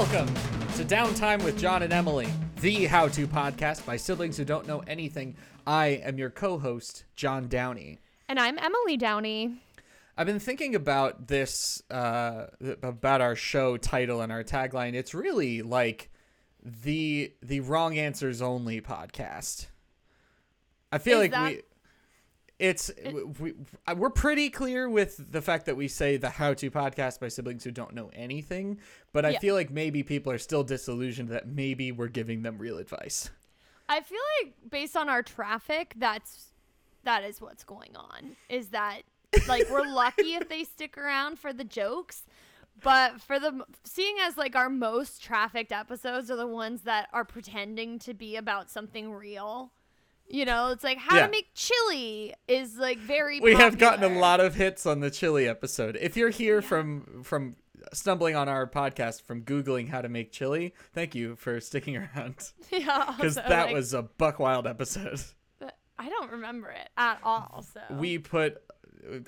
welcome to Downtime with John and Emily, the how to podcast by siblings who don't know anything. I am your co host, John Downey. And I'm Emily Downey. I've been thinking about this, uh, about our show title and our tagline. It's really like the the wrong answers only podcast. I feel Is like that- we it's we, we're pretty clear with the fact that we say the how to podcast by siblings who don't know anything, but I Yeah. feel like maybe people are still disillusioned that maybe we're giving them real advice. I feel like based on our traffic, that's that is what's going on. Is that like we're lucky if they stick around for the jokes, but for the seeing as like our most trafficked episodes are the ones that are pretending to be about something real. You know, it's like how Yeah. to make chili is like very. We have gotten a lot of hits on the chili episode. If you're here from from stumbling on our podcast from googling how to make chili, thank you for sticking around yeah, because that like, was a buck wild episode. I don't remember it at all. So We put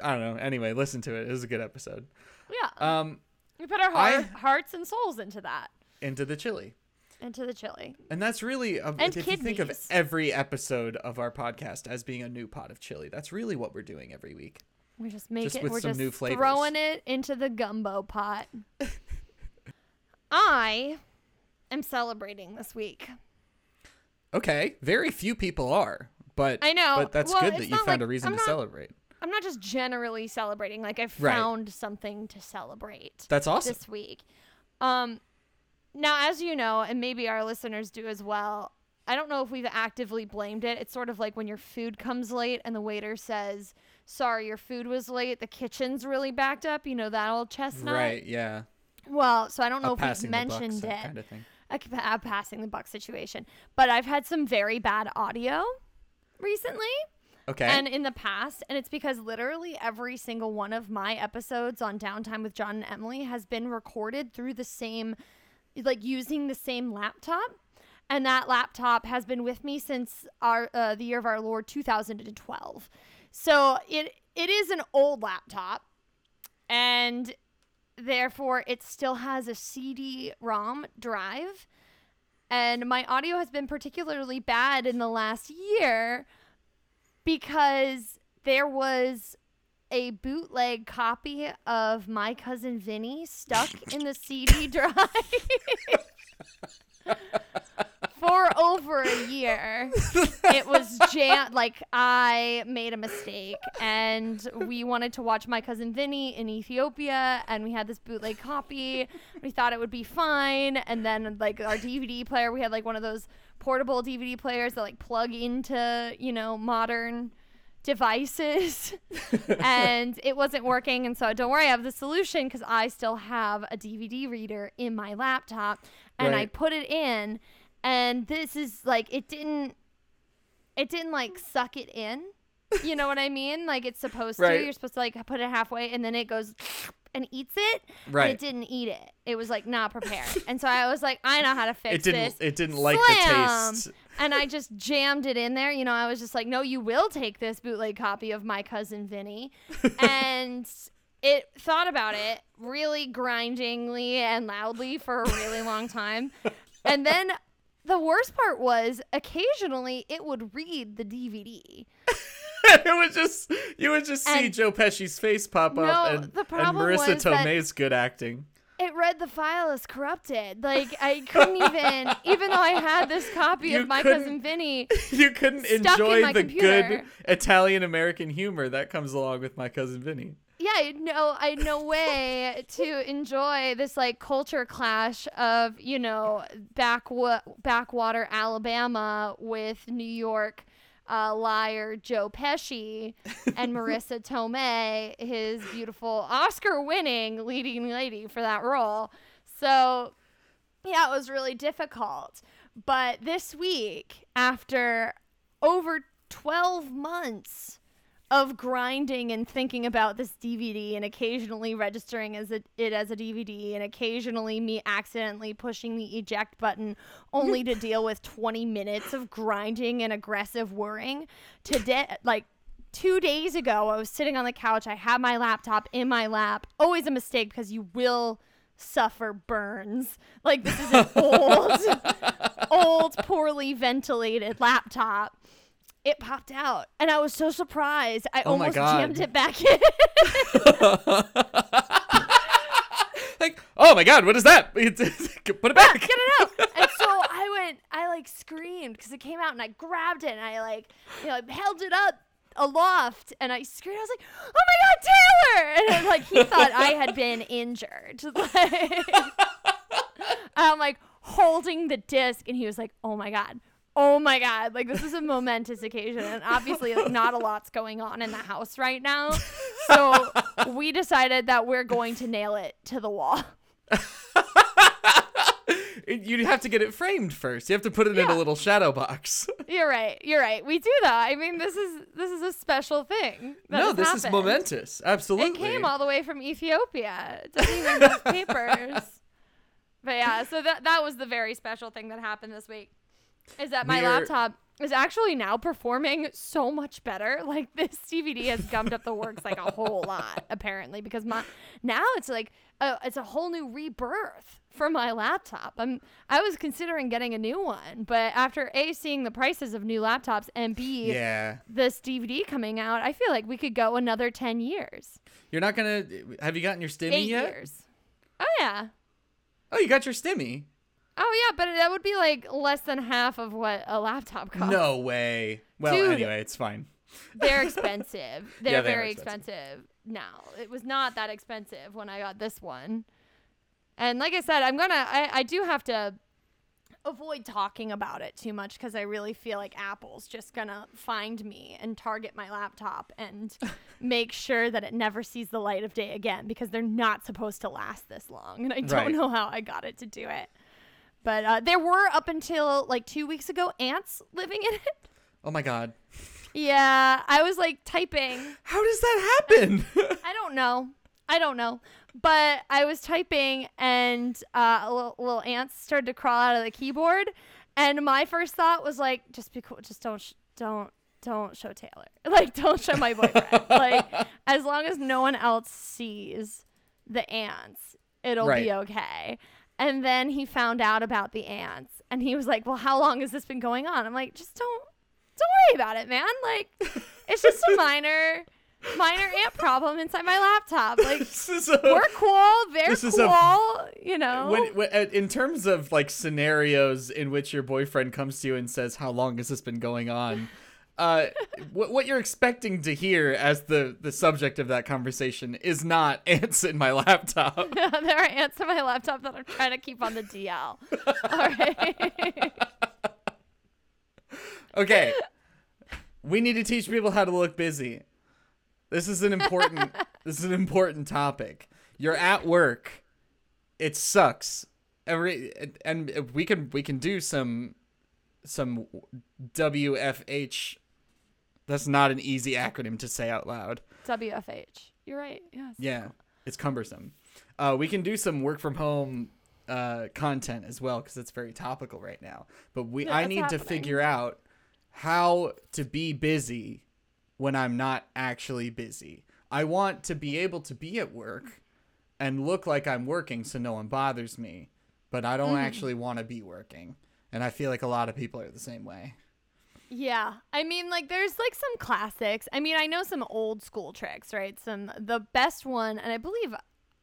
I don't know. Anyway, listen to it. It was a good episode. yeah, Um, we put our I- hearts and souls into that, into the chili. Into the chili. And that's really, uh, And if you think of every episode of our podcast as being a new pot of chili, that's really what we're doing every week. We just make Just it. with we're some just new flavors. throwing it into the gumbo pot. I am celebrating this week. Okay, very few people are, but I know. but that's Well, good that you found like- a reason I'm to not- celebrate. I'm not just generally celebrating. Like I Right. found something to celebrate That's awesome. this week. Um, now, as you know, and maybe our listeners do as well. I don't know if we've actively blamed it. It's sort of like when your food comes late and the waiter says, "Sorry, your food was late. The kitchen's really backed up." You know that old chestnut. Right? Yeah. Well, so I don't know A if we've passing the buck mentioned it. kind of thing. a, a passing the buck situation. But I've had some very bad audio recently Okay. and in the past, and it's because literally every single one of my episodes on Downtime with John and Emily has been recorded through the same, like using the same laptop. And that laptop has been with me since our uh, the year of our Lord 2012. So it it is an old laptop, and therefore it still has a CD-ROM drive. And my audio has been particularly bad in the last year because there was a bootleg copy of My Cousin Vinny stuck in the CD drive for over a year. It was jam like I made a mistake and we wanted to watch My Cousin Vinny in Ethiopia and we had this bootleg copy. We thought it would be fine and then like our DVD player, we had like one of those portable DVD players that like plug into, you know, modern devices and it wasn't working and so don't worry i have the solution because i still have a dvd reader in my laptop and i put it in and this is like it didn't it didn't like suck it in you know what i mean like it's supposed Right. to you're supposed to like put it halfway and then it goes and eats it but right. it didn't eat it it was like not prepared and so i was like i know how to fix It It didn't. this It didn't like Slam! the taste. And I just jammed it in there. You know, I was just like, no, you will take this bootleg copy of My Cousin Vinny. and it thought about it really grindingly and loudly for a really long time. And then the worst part was occasionally it would read the DVD. it would just you would just see And- Joe Pesci's face pop No, up and, the and problem Marisa was Tomei's good acting. It read the file as corrupted. Like I couldn't even, even though I had this copy You of My Cousin Vinny. You couldn't enjoy my the computer. good Italian American humor that comes along with my cousin Vinny. yeah, no, I had no way to enjoy this like culture clash of you know backwa- backwater Alabama with New York uh, liar Joe Pesci and Marisa Tomei, his beautiful Oscar-winning leading lady for that role. So yeah, it was really difficult. But this week, after over 12 months of grinding and thinking about this DVD and occasionally registering as a, it as a DVD and occasionally me accidentally pushing the eject button only to deal with 20 minutes of grinding and aggressive worrying. today like 2 days ago I was sitting on the couch I had my laptop in my lap always a mistake because you will suffer burns. Like this is an old, old, poorly ventilated laptop. It popped out, and I was so surprised. I Oh almost jammed it back in. like, oh my god, what is that? Put it back. Get it out. And so I went, I like screamed because it came out, and I grabbed it, and I like, you know, held it up aloft, and I screamed. I was like, "Oh my God, Taylor!" And like he thought I had been injured. Like, I'm like holding the disc, and he was like, "Oh my God." Oh my god, like this is a momentous occasion and obviously like not a lot's going on in the house right now. So we decided that we're going to nail it to the wall. You'd have to get it framed first. You have to put it in a little shadow box. You're right. You're right. We do that. I mean, this is this is a special thing. that no, this is momentous. Absolutely. It came all the way from Ethiopia. It doesn't even have papers. But yeah, so that that was the very special thing that happened this week. Is that my laptop is actually now performing so much better. Like this DVD has gummed up the works like a whole lot apparently because my now it's like a, it's a whole new rebirth for my laptop. I'm I was considering getting a new one, but after a seeing the prices of new laptops and b Yeah. this DVD coming out, I feel like we could go another 10 years. You're not gonna. Have you gotten your stimmy Eight yet? years. Oh, yeah. Oh, you got your stimmy. Oh, yeah, but that would be like less than half of what a laptop costs. No way. Well, Dude. anyway, it's fine. They're expensive. They're Yeah, they very expensive. expensive. now. It was not that expensive when I got this one. And like I said, I'm to, I I do have to avoid talking about it too much because I really feel like Apple's just going to find me and target my laptop and make sure that it never sees the light of day again because they're not supposed to last this long. And I don't Right. know how I got it to do it. But uh, there were up until like two weeks ago ants living in it. Oh my god. Yeah, I was like typing. How does that happen? I don't know. I don't know. But I was typing and uh, little, little ants started to crawl out of the keyboard. And my first thought was like, just be cool. Just don't, sh- don't, don't show Taylor. Like, don't show my boyfriend. like, as long as no one else sees the ants, it'll Right. be okay. And then he found out about the ants and he was like, well, how long has this been going on? I'm like, just don't, don't worry about it, man. Like, it's just a minor, minor ant problem inside my laptop. Like, this is a, we're cool. They're cool. a- you know. when, when, uh, in terms of like scenarios in which your boyfriend comes to you and says, "How long has this been going on?" Uh, what, what you're expecting to hear as the the subject of that conversation is not ants in my laptop. there are ants in my laptop that I'm trying to keep on the DL. All right. Okay, we need to teach people how to look busy. This is an important this is an important topic. You're at work. It sucks. Every and we can we can do some some WFH. That's not an easy acronym to say out loud. WFH. You're right. Yes. Yeah, it's cumbersome. Uh, we can do some work from home uh, content as well because it's very topical right now. But we, I need to figure out how to be busy when I'm not actually busy. I want to be able to be at work and look like I'm working so no one bothers me, but I Mm. don't actually want to be working. And I feel like a lot of people are the same way. Yeah. I mean, like, there's like some classics. I mean, I know some old school tricks, right? Some, the best one, and I believe,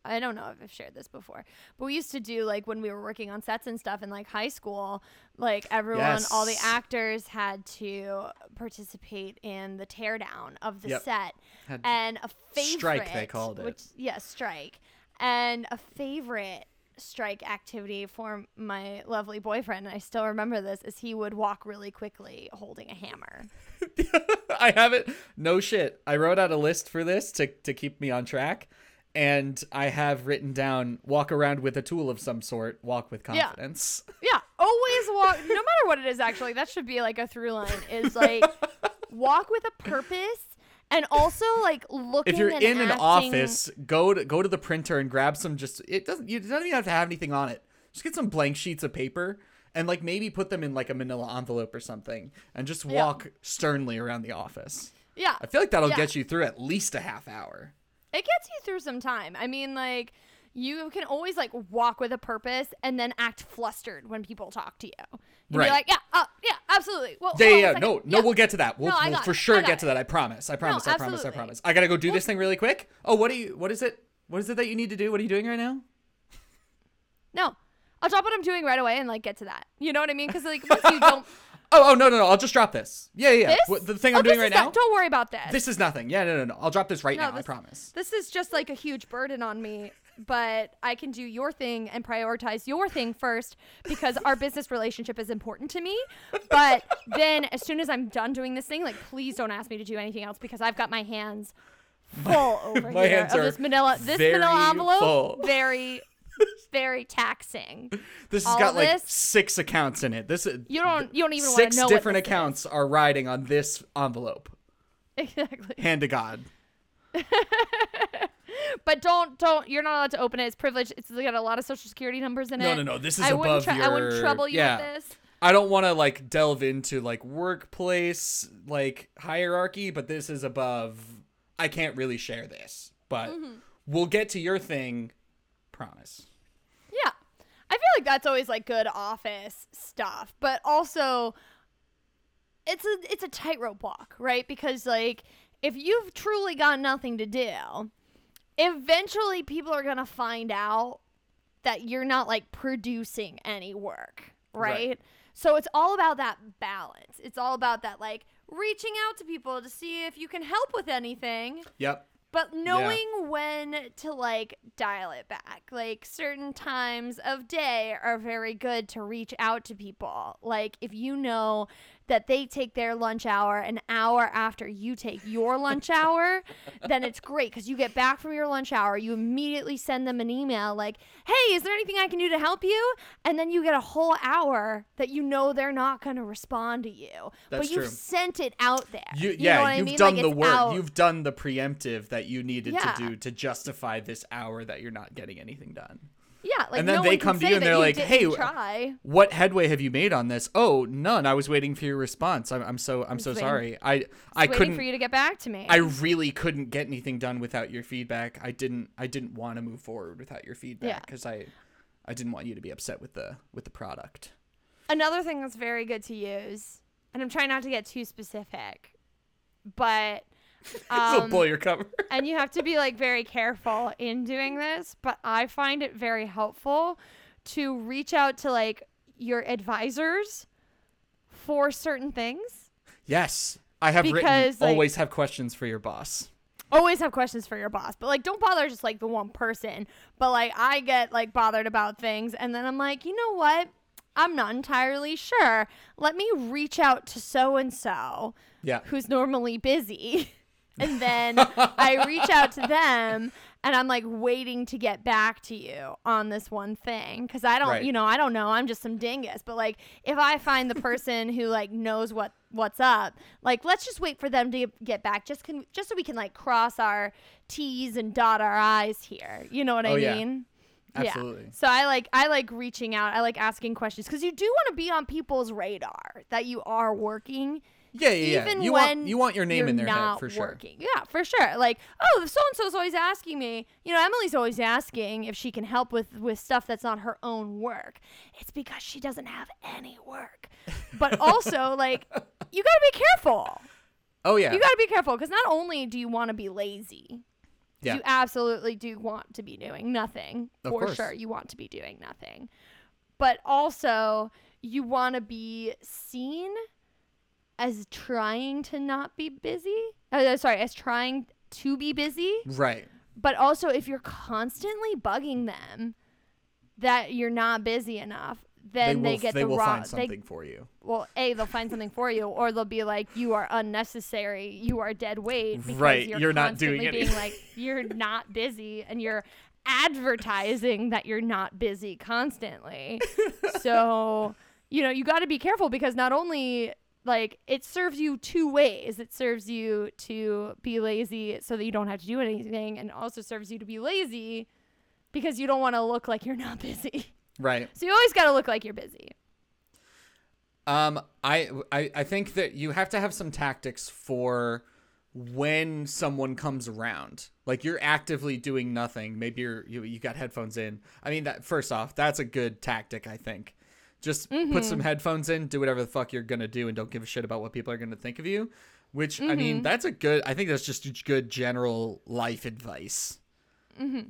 I don't know if I've shared this before, but we used to do like when we were working on sets and stuff in like high school, like everyone, all the actors had to participate in the teardown of the Yep. set. Had- And a favorite Strike, they called it. Which yeah, strike. And a favorite strike activity for my lovely boyfriend, and I still remember this, is he would walk really quickly holding a hammer. I have it. No shit. I wrote out a list for this to, to keep me on track. And I have written down walk around with a tool of some sort, walk with Yeah. confidence. Yeah, always walk. no matter what it is, actually, that should be like a through line. Is like walk with a purpose, and also like looking. If you're in an office, go to go to the printer and grab some just it doesn't you don't even have to have anything on it. Just get some blank sheets of paper and like maybe put them in like a manila envelope or something and just Yeah. walk sternly around the office. yeah, I feel like that'll Yeah. get you through at least a half hour. it gets you through some time. I mean, like, you can always like walk with a purpose and then act flustered when people talk to you. Right. be like, yeah, uh, yeah, absolutely. Well, Yeah, yeah, yeah. No, no, Yeah. we'll get to that. We'll, No, we'll for it. sure get to that. I promise. I promise. I promise. I promise. I gotta go do this thing really quick. Oh, what do you? What is it? What is it that you need to do? What are you doing right now? No, I'll drop what I'm doing right away and like get to that. You know what I mean? Because like once you don't Oh, oh no, no, no. I'll just drop this. Yeah, yeah. yeah. this the thing Oh, I'm doing right not- now. don't worry about this. This is nothing. Yeah, no, no, no. I'll drop this right No, now. I promise. This is just like a huge burden on me, but I can do your thing and prioritize your thing first because our business relationship is important to me. But then as soon as I'm done doing this thing, like please don't ask me to do anything else because I've got my hands full over my here hands of are this manila this manila envelope full. very very taxing. This has all got like this- six accounts in it. This uh, You don't you don't even want to six know different what this is. accounts are riding on this envelope. Exactly. Hand to God. But don't don't you're not allowed to open it. It's privileged. It's got a lot of social security numbers in No, it. no, no. No. This is I wouldn't above tr- your. I wouldn't trouble you yeah. with this. I don't want to like delve into like workplace like hierarchy, but this is above. I can't really share this, but Mm-hmm. we'll get to your thing. Promise. Yeah. I feel like that's always like good office stuff, but also it's a it's a tightrope walk, right? Because like if you've truly got nothing to do, eventually people are going to find out that you're not like producing any work, right? Right. So it's all about that balance. It's all about that like reaching out to people to see if you can help with anything Yep. but knowing when to like dial it back like certain times of day are very good to reach out to people like if you know that they take their lunch hour an hour after you take your lunch hour then it's great because you get back from your lunch hour you immediately send them an email like hey is there anything i can do to help you and then you get a whole hour that you know they're not going to respond to you That's but you've true. sent it out there You, You yeah, know what I you've mean? done Like, the work. out. You've done the preemptive that you needed Yeah. to do to justify this hour that you're not getting anything done. Yeah, like And then no they one come to say you and that they're like, "Hey, try." What headway have you made on this? Oh, none. I was waiting for your response. I'm, I'm so I'm so waiting- sorry. I I waiting couldn't for you to get back to me. I really couldn't get anything done without your feedback. I didn't I didn't want to move forward without your feedback because I I didn't want you to be upset with the with the product. Another thing that's very good to use, and I'm trying not to get too specific, but um, blow your cover. and you have to be like very careful in doing this. But I find it very helpful to reach out to like your advisors for certain things. yes, I have Because, written like- always have questions for your boss. always have questions for your boss, but like don't bother just like the one person. But like I get like bothered about things and then I'm like, "You know what? I'm not entirely sure. Let me reach out to so and so Yeah. who's normally busy." and then I reach out to them and I'm like waiting to get back to you on this one thing cuz I don't, Right. you know, I don't know. I'm just some dingus, but like if I find the person who like knows what what's up, like let's just wait for them to get back just can just so we can like cross our T's and dot our I's here. You know what I Oh, yeah. mean? Absolutely. Yeah. So I like I like reaching out. I like asking questions cuz you do want to be on people's radar that you are working Yeah, yeah, yeah. even you when want you want your name in their not head for sure. working. Yeah, for sure. Like, oh, so and so's always asking me. You know, Emily's always asking if she can help with with stuff that's not her own work. It's because she doesn't have any work. But also, like, you got to be careful. Oh yeah. You got to be careful because not only do you want to be lazy, Yeah. you absolutely do want to be doing nothing. Of for course. sure, you want to be doing nothing. But also, you want to be seen as trying to not be busy. Uh, sorry, as trying to be busy. right. But also, if you're constantly bugging them that you're not busy enough, then they they, will get they the will raw. find they something for you. well, a they'll find something for you, or they'll be like, "You are unnecessary. You are dead weight." Because Right, You're, you're not doing being anything. like you're not busy, and you're advertising that you're not busy constantly. so you know you got to be careful because not only like it serves you two ways. It serves you to be lazy so that you don't have to do anything, and also serves you to be lazy because you don't want to look like you're not busy. Right. So you always got to look like you're busy. Um, I, I I think that you have to have some tactics for when someone comes around. Like you're actively doing nothing. Maybe you're you, you got headphones in. I mean that first off, that's a good tactic, I think. Just put some mm-hmm. headphones in, do whatever the fuck you're to do and don't give a shit about what people are to think of you. Which I mean, mm-hmm. that's a good I think that's just good general life advice. Mm-hmm.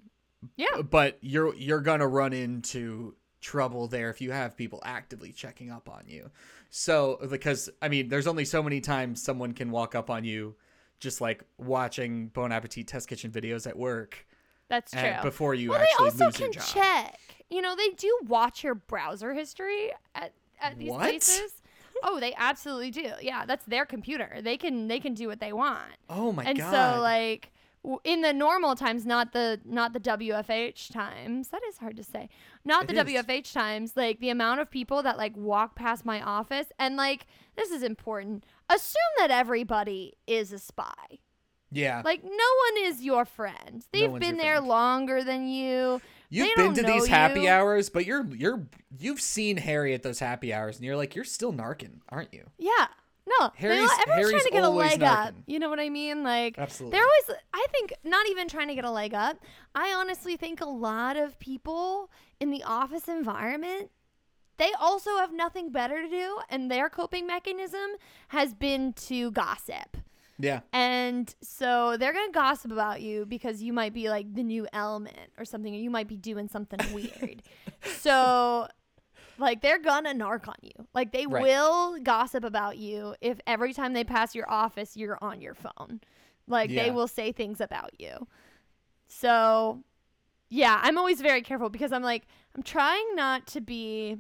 Yeah. But you're you're to run into trouble there if you have people actively checking up on you. So because I mean, there's only so many times someone can walk up on you just like watching Bon Appetit test kitchen videos at work That's true. and before you well, they also lose can your job. check. You know, they do watch your browser history at, at these What? places. Oh, they absolutely do. Yeah, that's their computer. They can they can do what they want. Oh my and god. And so like in the normal times, not the not the WFH times. That is hard to say. Not It the is. WFH times. Like the amount of people that like walk past my office and like this is important. Assume that everybody is a spy. Yeah. Like no one is your friend. They've one's been there friend. longer than you. You've they been to these happy you. hours, but you're you're you've seen Harry at those happy hours and you're like you're still narking, aren't you? Yeah. No, Harry's- everyone's Harry's trying to get a leg up. narking. You know what I mean? Like Absolutely. they're always. I think not even trying to get a leg up. I honestly think a lot of people in the office environment, they also have nothing better to do, and their coping mechanism has been to gossip. Yeah. And so they're gonna gossip about you because you might be like the new element or something, or you might be doing something weird. so, like, they're gonna narc on you. Like, they Right. will gossip about you if every time they pass your office, you're on your phone. Like, Yeah. they will say things about you. So, yeah, I'm always very careful because I'm like, I'm trying not to be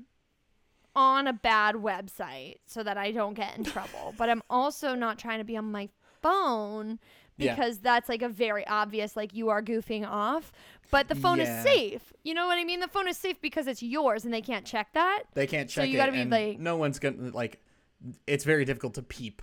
on a bad website so that I don't get in trouble. But I'm also not trying to be on my phone Yeah. because that's like a very obvious like you are goofing off. But the phone Yeah. is safe. You know what I mean? The phone is safe because it's yours and they can't check that. They can't check So you it. gotta be, and like- no one's gonna like. It's very difficult to peep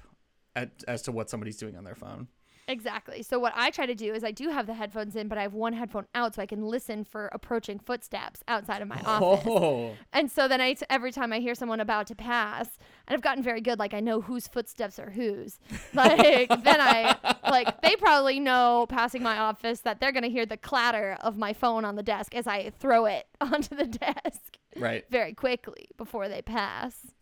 at as to what somebody's doing on their phone. Exactly. So what I try to do is I do have the headphones in, but I have one headphone out so I can listen for approaching footsteps outside of my oh. office. Oh, And so then I t- every time I hear someone about to pass, and I've gotten very good, like I know whose footsteps are whose. Like then I like they probably know passing my office that they're gonna hear the clatter of my phone on the desk as I throw it onto the desk right. very quickly before they pass.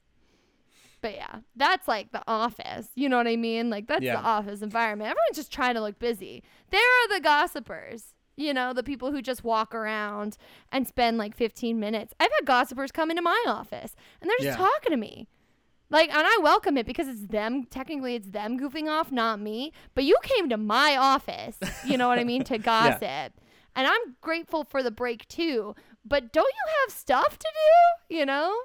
But yeah, that's like the office. You know what I mean? Like that's Yeah. the office environment. Everyone's just trying to look busy. There are the gossipers. You know, the people who just walk around and spend like 15 minutes. I've had gossipers come into my office and they're just Yeah. talking to me. Like, and I welcome it because it's them. Technically, it's them goofing off, not me. But you came to my office, you know what I mean, to gossip. And I'm grateful for the break too. But don't you have stuff to do? You know?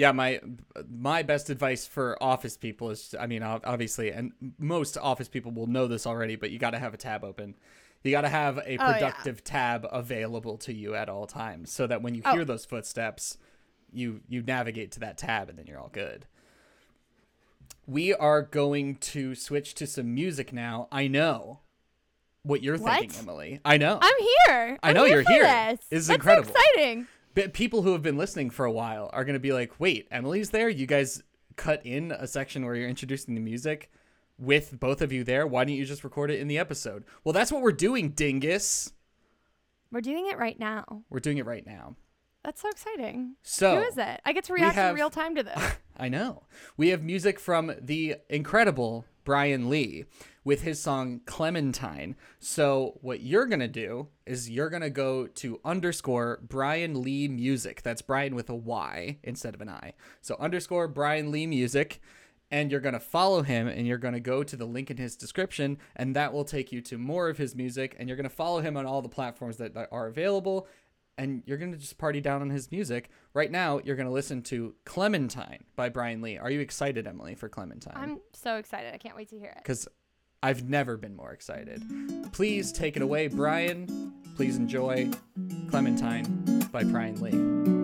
Yeah, my my best advice for office people is, I mean, obviously, and most office people will know this already, but you got to have a tab open. You got to have a Oh, yeah. productive tab available to you at all times, so that when you Oh. hear those footsteps, you you navigate to that tab, and then you're all good. We are going to switch to some music now. I know what you're What? thinking, Emily. I know. I'm here. I I'm know here you're here. This. This is That's incredible. So exciting. People who have been listening for a while are going to be like, wait, Emily's there? You guys cut in a section where you're introducing the music with both of you there? Why didn't you just record it in the episode? Well, that's what we're doing, dingus. We're doing it right now. We're doing it right now. That's so exciting. So, Who is it? I get to react have- in real time to this. I know. We have music from the incredible Bryan Lee with his song Clementine. So, what you're to do is you're to go to underscore Bryan Lee Music. That's Bryan with a Y instead of an I. So, underscore Bryan Lee Music. And you're going to follow him and you're going to go to the link in his description, and that will take you to more of his music. And you're going to follow him on all the platforms that that are available and you're going to just party down on his music. Right now, you're going to listen to Clementine by Bryan Lee. Are you excited, Emily, for Clementine? I'm so excited. I can't wait to hear it. Because I've never been more excited. Please take it away, Bryan. Please enjoy Clementine by Bryan Lee.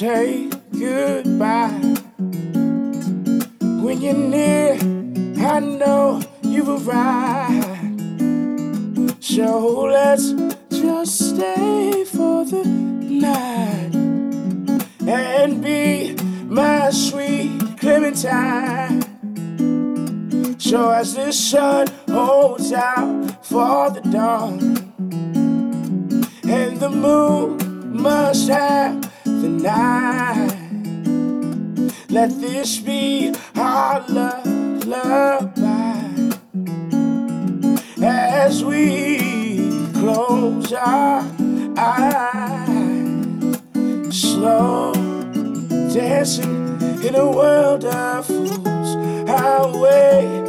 Say goodbye. When you're near, I know you've arrived. So let's just stay for the night and be my sweet Clementine. So as the sun holds out for the dawn, and the moon must have the night. Let this be our lullaby as we close our eyes, slow dancing in a world of fools. Highway,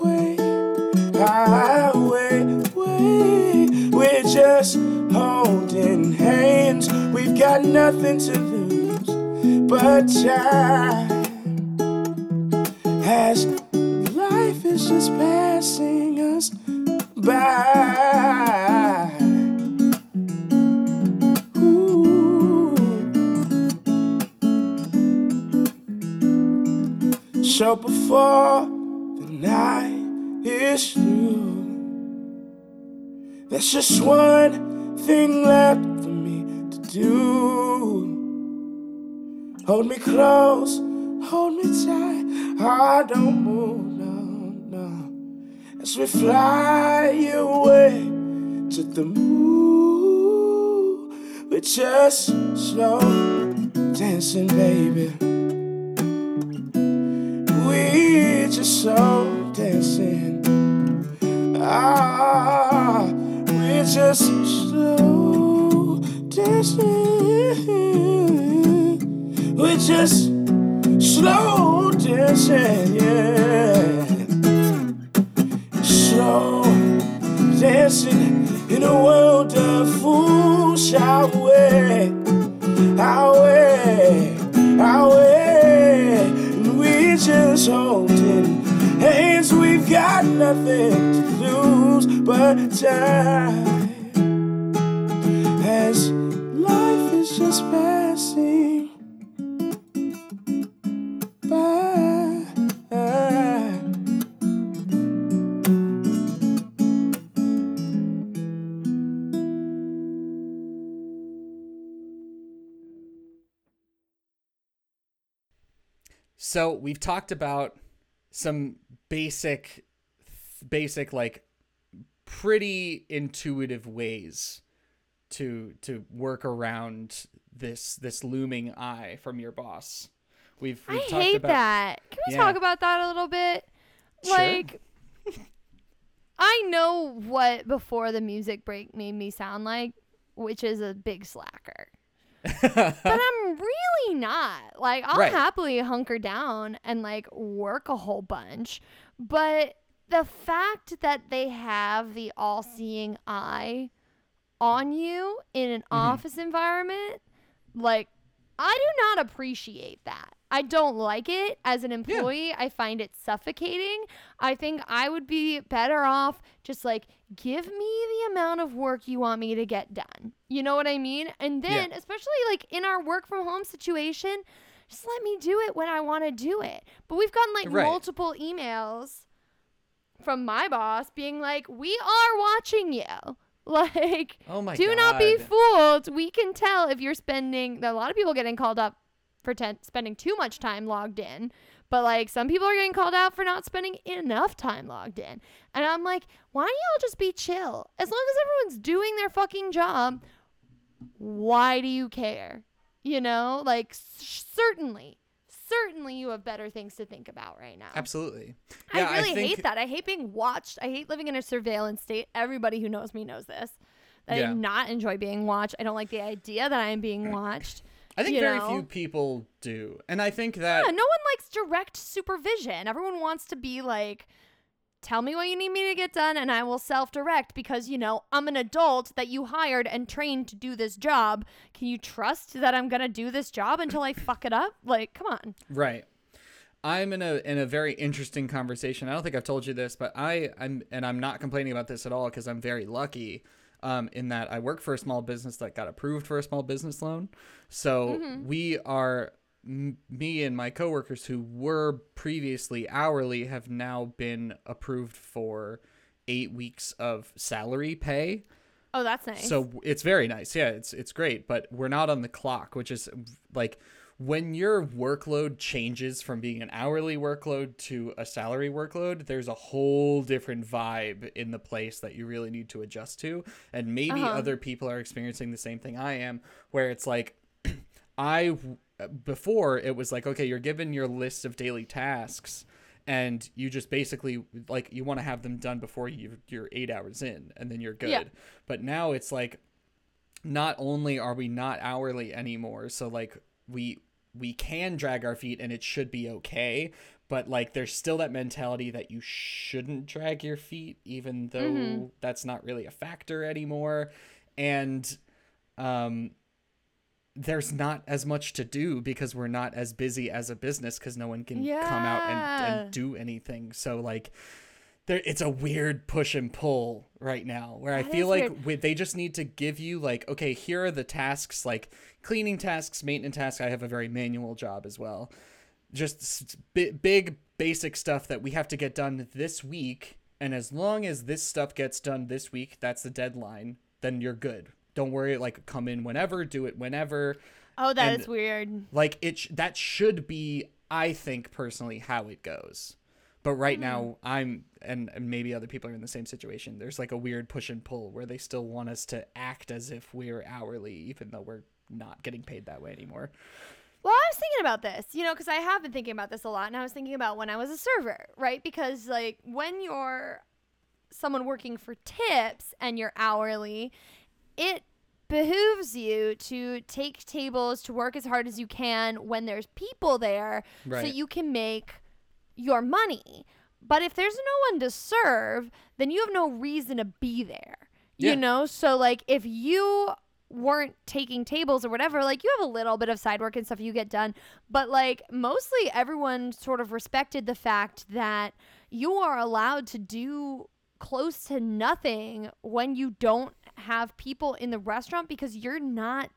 way, highway, got nothing to lose but time. As life is just passing us by. Ooh. So before the night is through, there's just one thing left do. Hold me close, hold me tight. I don't move, no, no. As we fly away to the moon, we're just slow dancing, baby. We're just slow dancing. Ah, we're just slow dancing. We're just slow dancing, yeah. Slow dancing in a world of fools. Our way, our way, our way. And we're just holding hands. We've got nothing to lose but time. Is passing by. So we've talked about some basic, basic like pretty intuitive ways to to work around this this looming eye from your boss. We've, we've I hate about, that. Can we Yeah. talk about that a little bit? Sure. Like, I know what before the music break made me sound like, which is a big slacker. but I'm really not. Like, I'll Right. happily hunker down and like work a whole bunch. But the fact that they have the all seeing eye on you in an Mm-hmm. office environment, like, I do not appreciate that. I don't like it as an employee. I find it suffocating. I think I would be better off just like give me the amount of work you want me to get done. You know what I mean? And then, especially like in our work from home situation, just let me do it when I want to do it. But we've gotten like Right. multiple emails from my boss being like, "We are watching you." Like, Oh my do not be fooled. We can tell if you're spending. A lot of people getting called up for ten, spending too much time logged in, but like some people are getting called out for not spending enough time logged in. And I'm like, why don't y'all just be chill? As long as everyone's doing their fucking job, why do you care? You know, like s- certainly, certainly you have better things to think about right now. Absolutely. I Yeah, really think, hate that. I hate being watched. I hate living in a surveillance state. Everybody who knows me knows this. That I Yeah. do not enjoy being watched. I don't like the idea that I am being watched. I think you very know? few people do, and I think that Yeah, no one likes direct supervision. Everyone wants to be like, tell me what you need me to get done and I will self direct because, you know, I'm an adult that you hired and trained to do this job. Can you trust that I'm going to do this job until I fuck it up? Like, come on. Right. I'm in a in a very interesting conversation. I don't think I've told you this, but I I'm and I'm not complaining about this at all because I'm very lucky. Um, in that I work for a small business that got approved for a small business loan, so we are m- me and my coworkers who were previously hourly have now been approved for eight weeks of salary pay. Oh, that's nice. So it's very nice. Yeah, it's it's great, but we're not on the clock, which is like when your workload changes from being an hourly workload to a salary workload, there's a whole different vibe in the place that you really need to adjust to. And maybe Uh-huh. other people are experiencing the same thing I am, where it's like I before it was like okay, you're given your list of daily tasks and you just basically like you want to have them done before you you're 8 hours in and then you're good. Yeah. But now it's like not only are we not hourly anymore, so like we we can drag our feet and it should be okay, but like there's still that mentality that you shouldn't drag your feet even though Mhm. that's not really a factor anymore. And um there's not as much to do because we're not as busy as a business because no one can come out and, and do anything. So like there it's a weird push and pull right now where I feel like we, they just need to give you like okay here are the tasks like cleaning tasks maintenance tasks. I have a very manual job as well. Just bi- big basic stuff that we have to get done this week. And as long as this stuff gets done this week that's the deadline then you're good don't worry like come in whenever do it whenever oh, that is and- weird. like it sh- that should be i think personally how it goes but right hmm. now i'm and, and maybe other people are in the same situation there's like a weird push and pull where they still want us to act as if we're hourly even though we're not getting paid that way anymore Well, I was thinking about this, you know, because I have been thinking about this a lot, and I was thinking about when I was a server, right? Because like when you're someone working for tips and you're hourly, it behooves you to take tables to work as hard as you can when there's people there so you can make your money. But if there's no one to serve, then you have no reason to be there. You Yeah. know? So like if you weren't taking tables or whatever, like you have a little bit of side work and stuff you get done, but like mostly everyone sort of respected the fact that you are allowed to do close to nothing when you don't have people in the restaurant because you're not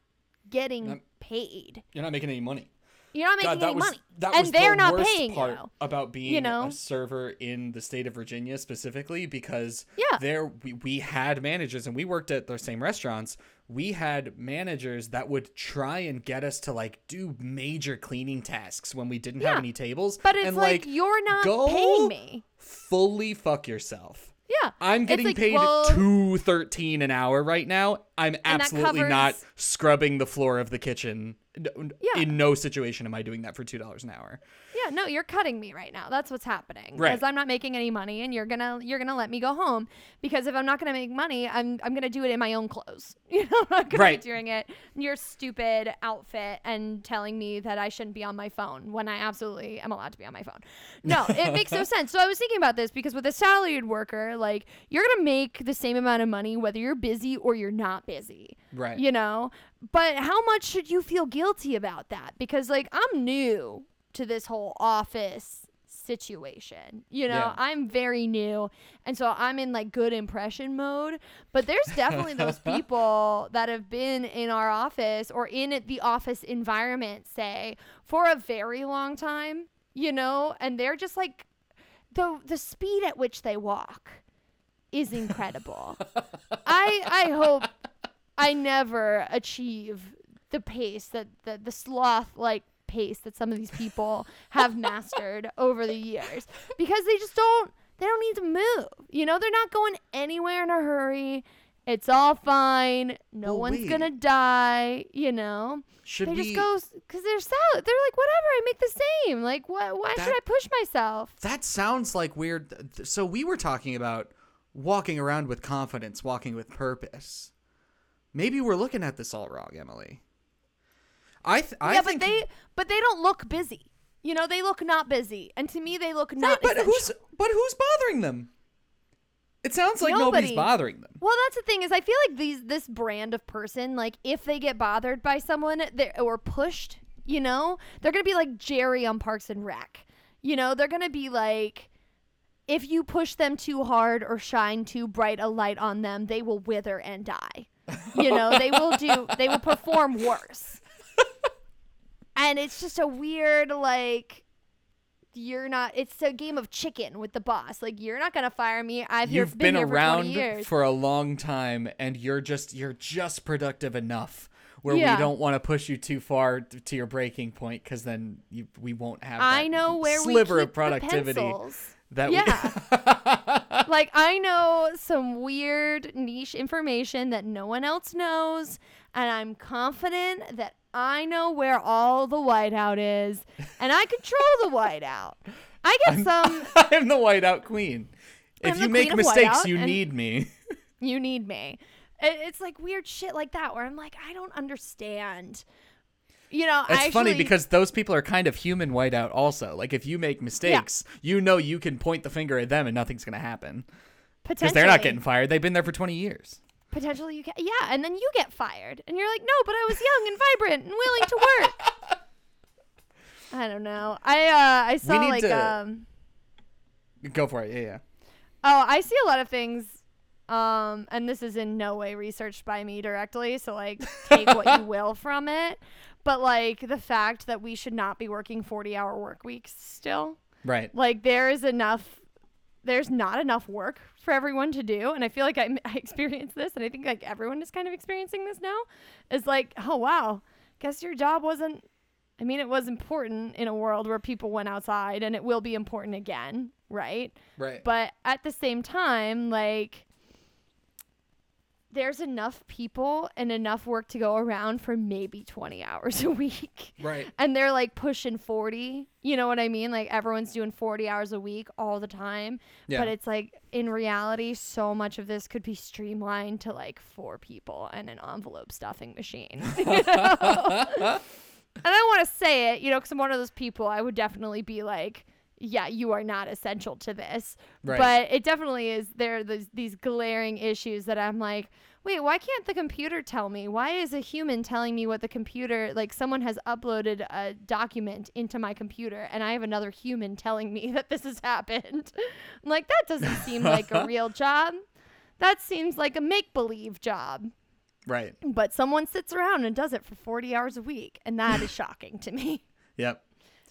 getting Not- paid. you're not making any money You're not making God, that any was money. and they're the not paying part you. about being you know? a server in the state of Virginia specifically because Yeah. there we, we had managers and we worked at the same restaurants. We had managers that would try and get us to like do major cleaning tasks when we didn't have any tables. But it's and, like, you're not paying me. fully fuck yourself. Yeah. I'm getting like, paid well- two thirteen an hour right now. I'm absolutely not scrubbing the floor of the kitchen. Yeah. In no situation am I doing that for two dollars an hour. Yeah, no, you're cutting me right now. That's what's happening. Right. Because I'm not making any money and you're gonna you're gonna let me go home. Because if I'm not gonna make money, I'm I'm gonna do it in my own clothes. You know, I'm not gonna Right. be doing it in your stupid outfit and telling me that I shouldn't be on my phone when I absolutely am allowed to be on my phone. No, it makes no sense. So I was thinking about this because with a salaried worker, like you're gonna make the same amount of money whether you're busy or you're not busy Right. you know but how much should you feel guilty about that? Because like i'm new to this whole office situation you know? Yeah. i'm very new and so i'm in like good impression mode. But there's definitely those people that have been in our office or in the office environment say for a very long time you know? And they're just like the the speed at which they walk is incredible. I i hope I never achieve the pace that the, the sloth like pace that some of these people have mastered over the years because they just don't they don't need to move. You know, they're not going anywhere in a hurry. It's all fine. No Well, one's wait. gonna die. You know, Should they we? just go because they're salad. They're like, whatever. I make the same. Like, what? Why should I push myself? That sounds like weird. So we were talking about walking around with confidence, walking with purpose. Maybe we're looking at this all wrong, Emily. I th- I yeah, think, but they but they don't look busy. You know, they look not busy, and to me, they look Right, not. but essential. who's but who's bothering them? It sounds like nobody's bothering them. Well, that's the thing is, I feel like these this brand of person, like if they get bothered by someone or pushed, you know, they're gonna be like Jerry on Parks and Rec. You know, they're gonna be like, if you push them too hard or shine too bright a light on them, they will wither and die. You know, they will do. They will perform worse. and it's just a weird like you're not it's a game of chicken with the boss like you're not gonna fire me i've You've been, here for 20 around years for a long time, and you're just you're just productive enough where Yeah. we don't want to push you too far to your breaking point because then you, we won't have. i know where sliver we of productivity the pencils. That Yeah. we. like I know some weird niche information that no one else knows, and I'm confident that I know where all the whiteout is, and I control the whiteout. I get some. I'm the whiteout queen. I'm If you make mistakes, you need me. You need me. It, it's like weird shit like that where I'm like, I don't understand. You know, It's funny because those people are kind of human whiteout also. Like if you make mistakes, you know you can point the finger at them and nothing's gonna happen because they're not getting fired. They've been there for 20 years. potentially you can yeah and then you get fired and you're like no but i was young and vibrant and willing to work i don't know i uh i saw like to- um Go for it. Yeah, yeah. oh i see a lot of things um and this is in no way researched by me directly so like take what you will from it but like the fact that we should not be working 40 hour work weeks still Right. like there is enough there's not enough work for everyone to do and i feel like I, I experienced this and i think like everyone is kind of experiencing this now is like oh wow guess your job wasn't i mean it was important in a world where people went outside and it will be important again right Right. but at the same time like there's enough people and enough work to go around for maybe 20 hours a week. Right. and they're like pushing 40 you know what i mean? Like everyone's doing 40 hours a week all the time. Yeah. but it's like in reality so much of this could be streamlined to like four people and an envelope stuffing machine. And i want to say it you know because i'm one of those people i would definitely be like yeah you are not essential to this Right. but it definitely is there are these, these glaring issues that i'm like wait why can't the computer tell me why is a human telling me what the computer like someone has uploaded a document into my computer and i have another human telling me that this has happened i'm like that doesn't seem like a real job that seems like a make-believe job Right. but someone sits around and does it for 40 hours a week and that is shocking to me Yep.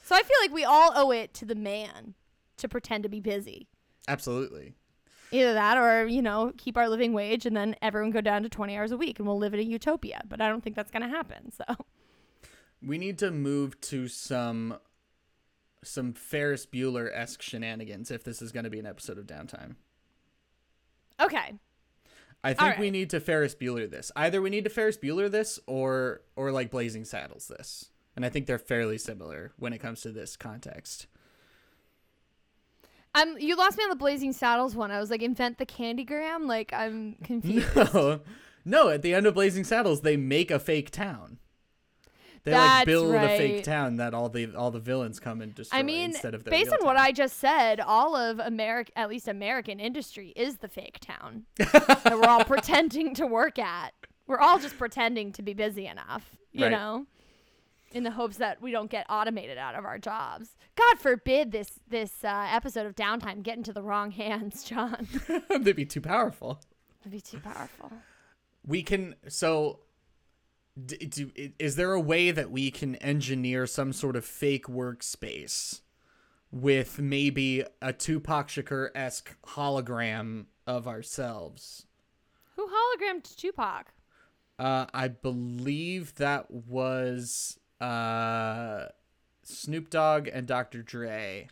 So i feel like we all owe it to the man to pretend to be busy Absolutely. Either that or, you know, keep our living wage and then everyone go down to 20 hours a week and we'll live in a utopia. But I don't think that's going to happen. So, We need to move to some some Ferris Bueller esque shenanigans if this is going to be an episode of downtime. okay. I think we need to Ferris Bueller this. Either we need to Ferris Bueller this or or like Blazing Saddles this. And I think they're fairly similar when it comes to this context. Um, you lost me on the Blazing Saddles one. I was like, invent the candygram. Like, I'm confused. No, no. At the end of Blazing Saddles, they make a fake town. They like That's build a fake town that all the all the villains come and destroy I mean, instead of their based on what. I just said, all of America, at least American industry, is the fake town that we're all pretending to work at. We're all just pretending to be busy enough, you Right. know, in the hopes that we don't get automated out of our jobs. God forbid this this uh, episode of downtime get into the wrong hands, John. they'd be too powerful. It'd be too powerful. We can so. D- do, is there a way that we can engineer some sort of fake workspace with maybe a Tupac Shakur esque hologram of ourselves? Who hologrammed Tupac? Uh, I believe that was uh, Snoop Dogg and Dr. Dre.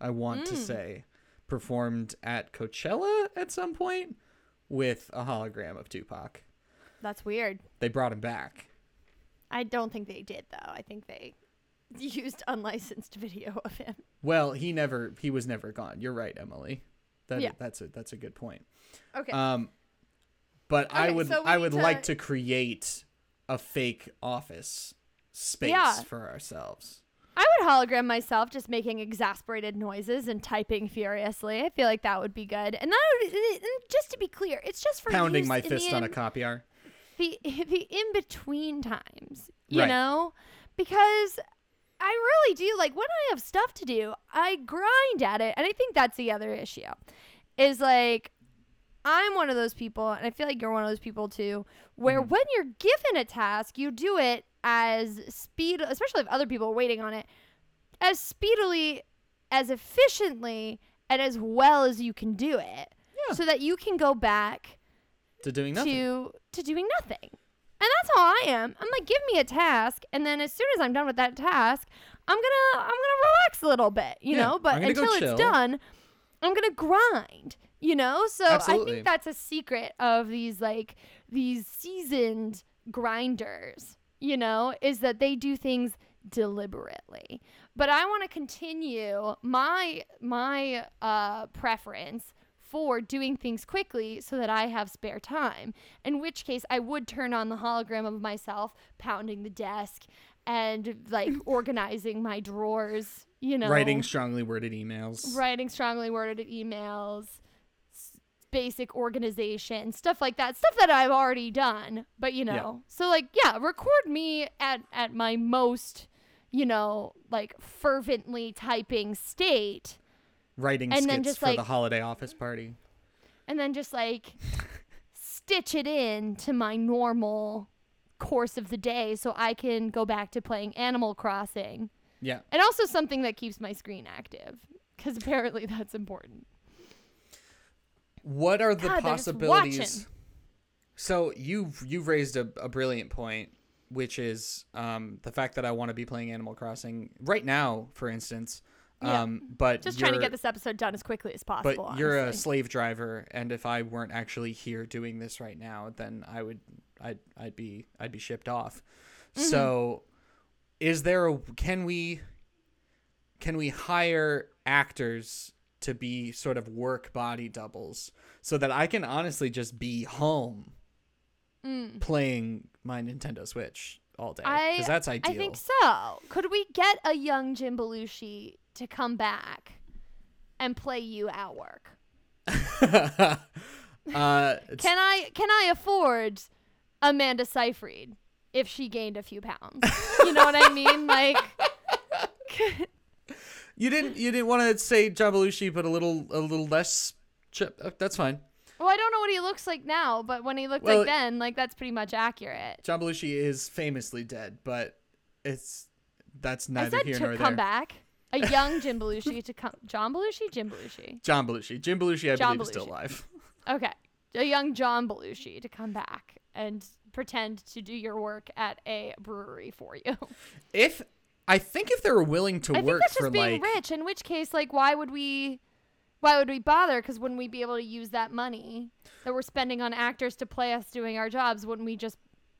I want to say performed at Coachella at some point with a hologram of Tupac. That's weird. They brought him back. I don't think they did though. I think they used unlicensed video of him. Well, he never he was never gone. You're right, Emily. That Yeah. that's a that's a good point. Okay. Um but I would so I would to- like to create a fake office space Yeah. for ourselves. I would hologram myself just making exasperated noises and typing furiously. I feel like that would be good. And that would, and just to be clear, it's just for Pounding my in fist the on a copier. the the in between times, you Right. know, because I really do like when I have stuff to do, I grind at it, and I think that's the other issue, is like I'm one of those people, and I feel like you're one of those people too, where Mm-hmm. when you're given a task, you do it as speed, especially if other people are waiting on it, as speedily, as efficiently, and as well as you can do it, Yeah. so that you can go back To doing nothing. to to doing nothing. And that's how I am. I'm like, give me a task, and then as soon as I'm done with that task, I'm gonna I'm gonna relax a little bit, you Yeah, know. But I'm gonna go until it's done, I'm gonna grind, you know. So I think that's a secret of these like these seasoned grinders, you know, is that they do things deliberately. But I want to continue my my uh, preference for doing things quickly so that I have spare time. In which case, I would turn on the hologram of myself pounding the desk and like organizing my drawers, you know, Writing strongly worded emails. writing strongly worded emails, basic organization, stuff like that. Stuff that I've already done, but you know. Yeah. So like, yeah, record me at at my most, you know, like fervently typing state Writing And skits then just, for like- the holiday office party. and then just like stitch it in to my normal course of the day so I can go back to playing Animal Crossing. Yeah. And also something that keeps my screen active cuz apparently that's important. What are the God, possibilities? So you've you've raised a, a brilliant point, which is um, the fact that I want to be playing Animal Crossing right now, for instance. Yeah. Um, but Just trying to get this episode done as quickly as possible. But you're a slave driver, and if I weren't actually here doing this right now, then I would I'd I'd be I'd be shipped off. Mm-hmm. So, is there a can we can we hire actors to be sort of work body doubles so that I can honestly just be home Mm. playing my Nintendo Switch all day I- because that's ideal. I think so. Could we get a young Jim Belushi to come back and play you at work? uh, Can I can I afford Amanda Seyfried if she gained a few pounds? You know what I mean? Like you didn't you didn't want to say John Belushi, but a little a little less. Chip. uh, That's fine. Well, I don't know what he looks like now, but when he looked Well, like then, like that's pretty much accurate. John Belushi is famously dead, but it's that's neither here to nor come back. A young Jim Belushi to come. John Belushi, Jim Belushi. John Belushi, Jim Belushi, I John believe is still alive. Okay, a young John Belushi to come back and pretend to do your work at a brewery for you. If I think if they were willing to I think work that's for just being like rich. In which case, like, why would we? Why would we bother? Because wouldn't we be able to use that money that we're spending on actors to play us doing our jobs? Wouldn't we just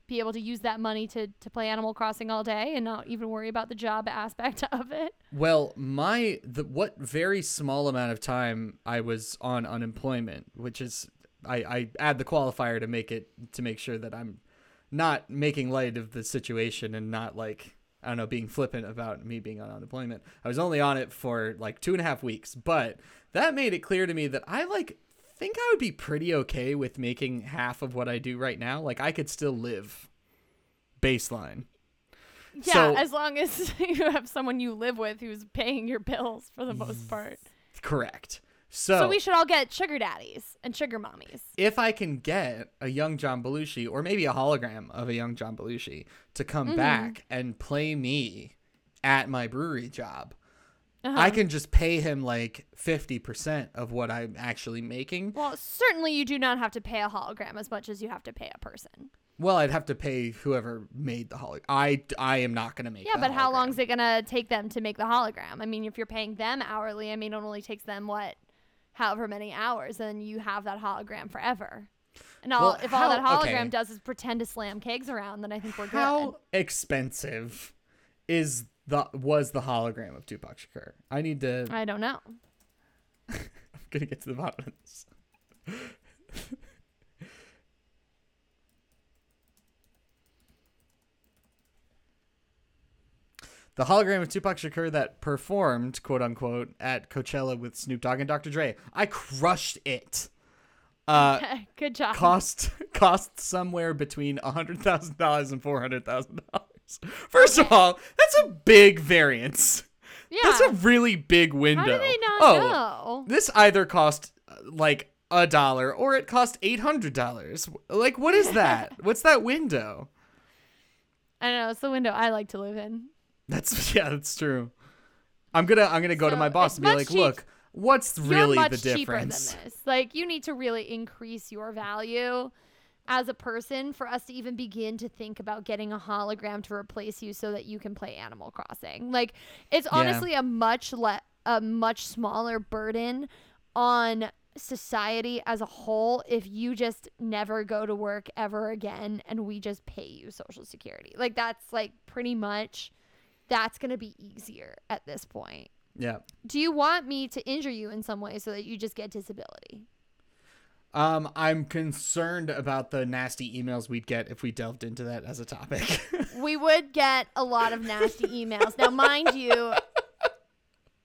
be able to use that money to to play Animal Crossing all day and not even worry about the job aspect of it? well, my the what very small amount of time I was on unemployment, which is I I add the qualifier to make it to make sure that I'm not making light of the situation and not like I don't know being flippant about me being on unemployment. I was only on it for like two and a half weeks, but that made it clear to me that I like think I would be pretty okay with making half of what I do right now. Like I could still live baseline. Yeah, So- as long as you have someone you live with who's paying your bills for the most mm, part. Correct. So, So we should all get sugar daddies and sugar mommies. if I can get a young John Belushi or maybe a hologram of a young John Belushi to come Mm-hmm. back and play me at my brewery job, Uh-huh. I can just pay him like 50% of what I'm actually making. Well, certainly you do not have to pay a hologram as much as you have to pay a person. Well, I'd have to pay whoever made the hologram. I, I am not going to make Yeah, but how long is it gonna take them to make the hologram? I mean, if you're paying them hourly, I mean, it only takes them what, however many hours, and you have that hologram forever. And all Well, if all that hologram okay. does is pretend to slam kegs around, then I think we're How good. How expensive is the was the hologram of Tupac Shakur? I need to. I don't know. I'm gonna get to the bottom of this. the hologram of Tupac Shakur that performed, quote unquote, at Coachella with Snoop Dogg and Dr. Dre. I crushed it. Uh, good job. cost cost somewhere between hundred thousand dollars and four hundred thousand dollars. First of all, that's a big variance. yeah. That's a really big window. How do they not oh, know? this either cost uh, like a dollar or it cost eight hundred dollars. Like, what is that? What's that window? I don't know. It's the window I like to live in. That's yeah, that's true. I'm gonna I'm gonna go to my boss and be like, cheap- look, what's You're really much the cheaper than difference? this. Like you need to really increase your value as a person for us to even begin to think about getting a hologram to replace you so that you can play Animal Crossing. Like it's Yeah. honestly a much le- a much smaller burden on society as a whole if you just never go to work ever again and we just pay you social security. Like that's like pretty much that's going to be easier at this point. Yeah. Do you want me to injure you in some way so that you just get disability? Um, I'm concerned about the nasty emails we'd get if we delved into that as a topic. We would get a lot of nasty emails. Now, mind you,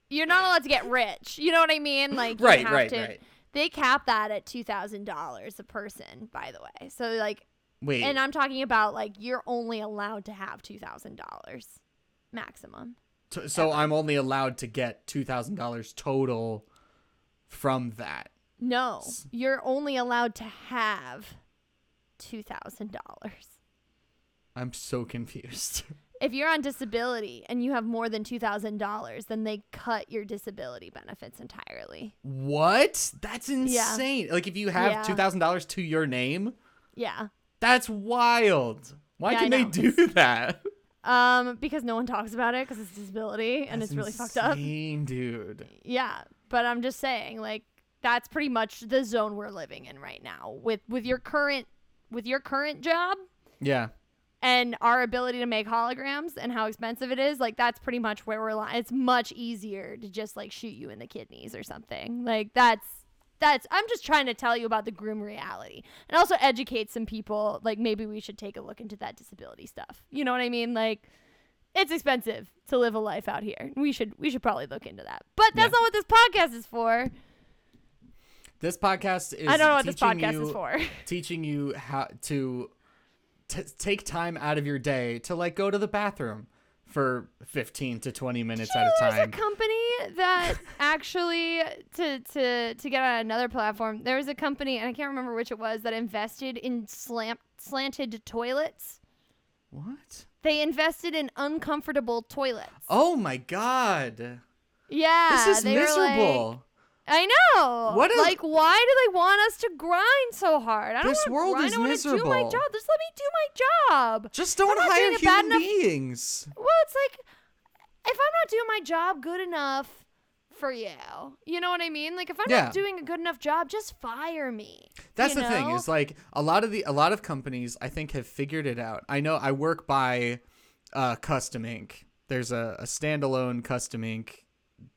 you're not allowed to get rich. You know what I mean? Like, you right, have right, to, right. They cap that at two thousand dollars a person, by the way. So, like, Wait. and I'm talking about like you're only allowed to have two thousand dollars maximum. t- so I'm only allowed to get two thousand dollars total from that. No, you're only allowed to have two thousand dollars. I'm so confused. If you're on disability and you have more than two thousand dollars, then they cut your disability benefits entirely. what? That's insane. Like if you have Yeah. two thousand dollars to your name, Yeah. that's wild. Why Yeah, can they do that? Um, because no one talks about it because it's disability and That's it's really fucked up. insane, dude. Yeah, but I'm just saying, like, that's pretty much the zone we're living in right now with with your current with your current job Yeah. and our ability to make holograms and how expensive it is. Like, that's pretty much where we're. Li- it's much easier to just like shoot you in the kidneys or something. Like, that's that's. I'm just trying to tell you about the grim reality and also educate some people. Like, maybe we should take a look into that disability stuff. You know what I mean? Like it's expensive to live a life out here. We should we should probably look into that. But that's Yeah. not what this podcast is for. This podcast is I don't know what this podcast you, is for. teaching you how to t- take time out of your day to like go to the bathroom for 15 to 20 minutes at a time. There's a company that actually to to to get on another platform. There was a company and I can't remember which it was that invested in slant slanted toilets. what? They invested in uncomfortable toilets. Oh my god. Yeah, This is miserable. I know. What like, why do they want us to grind so hard? I don't This world grind. is I wanna do my miserable. job. Just let me do my job. Just don't hire doing a bad human enough- beings. Well, it's like if I'm not doing my job good enough for you, you know what I mean? Like if I'm Yeah. not doing a good enough job, just fire me. That's the thing know? is like a lot of the a lot of companies I think have figured it out. I know I work by uh, Custom Ink. There's a, a standalone Custom Ink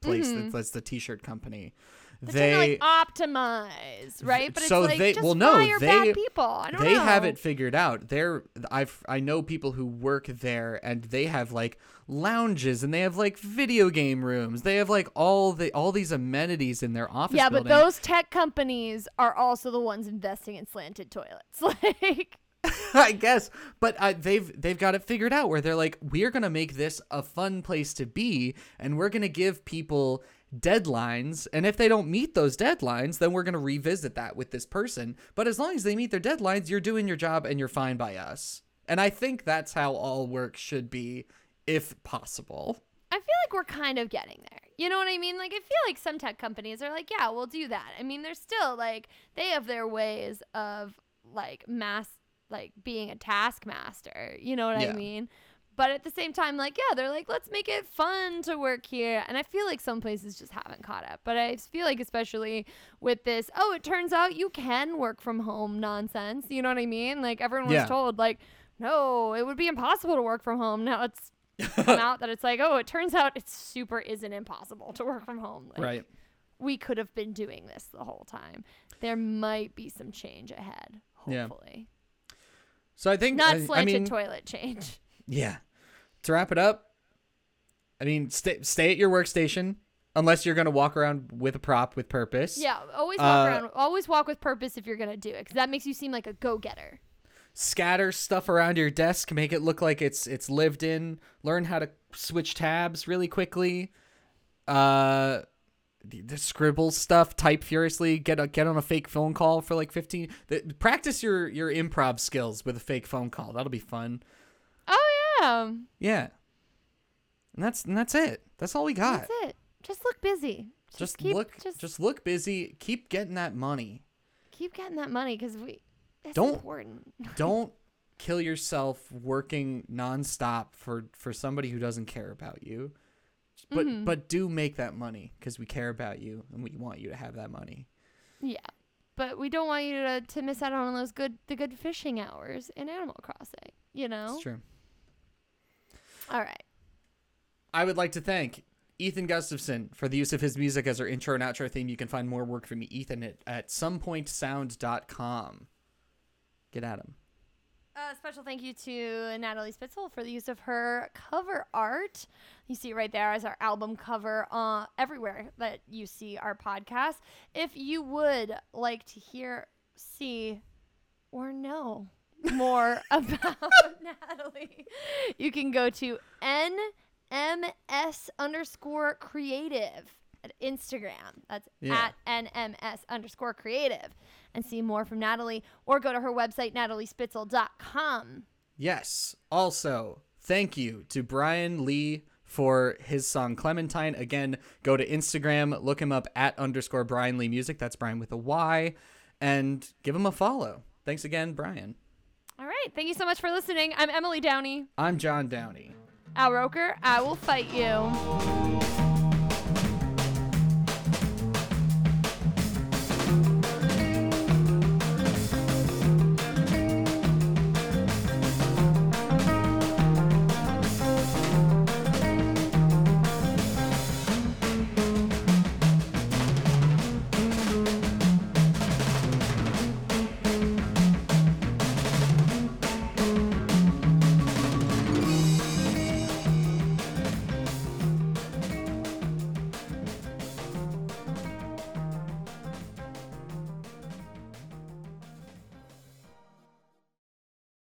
place Mm-hmm. that's, that's the t-shirt company. They're they trying to like optimize, right? But so it's like they- just well, no, they- bad people. I don't they know. have it figured out. They're I've I know people who work there and they have like lounges and they have like video game rooms. They have like all the all these amenities in their office Yeah, building. but those tech companies are also the ones investing in slanted toilets. Like I guess, but uh, they've they've got it figured out where they're like, we're gonna make this a fun place to be, and we're gonna give people deadlines, and if they don't meet those deadlines, then we're gonna revisit that with this person. But as long as they meet their deadlines, you're doing your job and you're fine by us. And I think that's how all work should be, if possible. I feel like we're kind of getting there. You know what I mean? Like I feel like some tech companies are like, yeah, we'll do that. I mean, they're still like they have their ways of like mass like being a taskmaster. You know what Yeah. I mean? But at the same time, like, yeah, they're like, let's make it fun to work here. And I feel like some places just haven't caught up. But I feel like, especially with this, oh, it turns out you can work from home nonsense. You know what I mean? Like, everyone was Yeah. told, like, no, it would be impossible to work from home. Now it's come out that it's like, oh, it turns out it super isn't impossible to work from home. Like, We could have been doing this the whole time. There might be some change ahead. Yeah. Hopefully. So I think Not I, I slanted mean, toilet change. Yeah. To wrap it up, I mean, stay stay at your workstation unless you're gonna walk around with a prop with purpose. Yeah, always walk Uh, around. Always walk with purpose if you're gonna do it, because that makes you seem like a go-getter. Scatter stuff around your desk, make it look like it's it's lived in. Learn how to switch tabs really quickly. Uh, the, the scribble stuff. Type furiously. Get a, get on a fake phone call for like fifteen. The, practice your your improv skills with a fake phone call. That'll be fun. Yeah. Yeah. And that's and that's it. That's all we got. That's it. Just look busy. Just, Just keep, look Just, just look busy, keep getting that money. keep getting that money because we. It's Don't- important. Don't kill yourself working nonstop for for somebody who doesn't care about you. But Mhm. but do make that money because we care about you and we want you to have that money. Yeah. But we don't want you to, to miss out on those good the good fishing hours in Animal Crossing. You know. It's true. All right. I would like to thank Ethan Gustafson for the use of his music as our intro and outro theme. You can find more work from Ethan at, at somepointsound.com. Get at him. A special thank you to Natalie Spitzel for the use of her cover art. You see it right there as our album cover uh, everywhere that you see our podcast. If you would like to hear, see, or know more about Natalie, you can go to NMS underscore creative at Instagram. That's Yeah. at NMS underscore creative and see more from Natalie or go to her website, nataliespitzel.com. Yes. Also, thank you to Bryan Lee for his song Clementine. Again, go to Instagram, look him up at underscore Bryan Lee Music. That's Bryan with a Y. And give him a follow. Thanks again, Bryan. All right. Thank you so much for listening. I'm Emily Downey. I'm John Downey. Al Roker, I will fight you.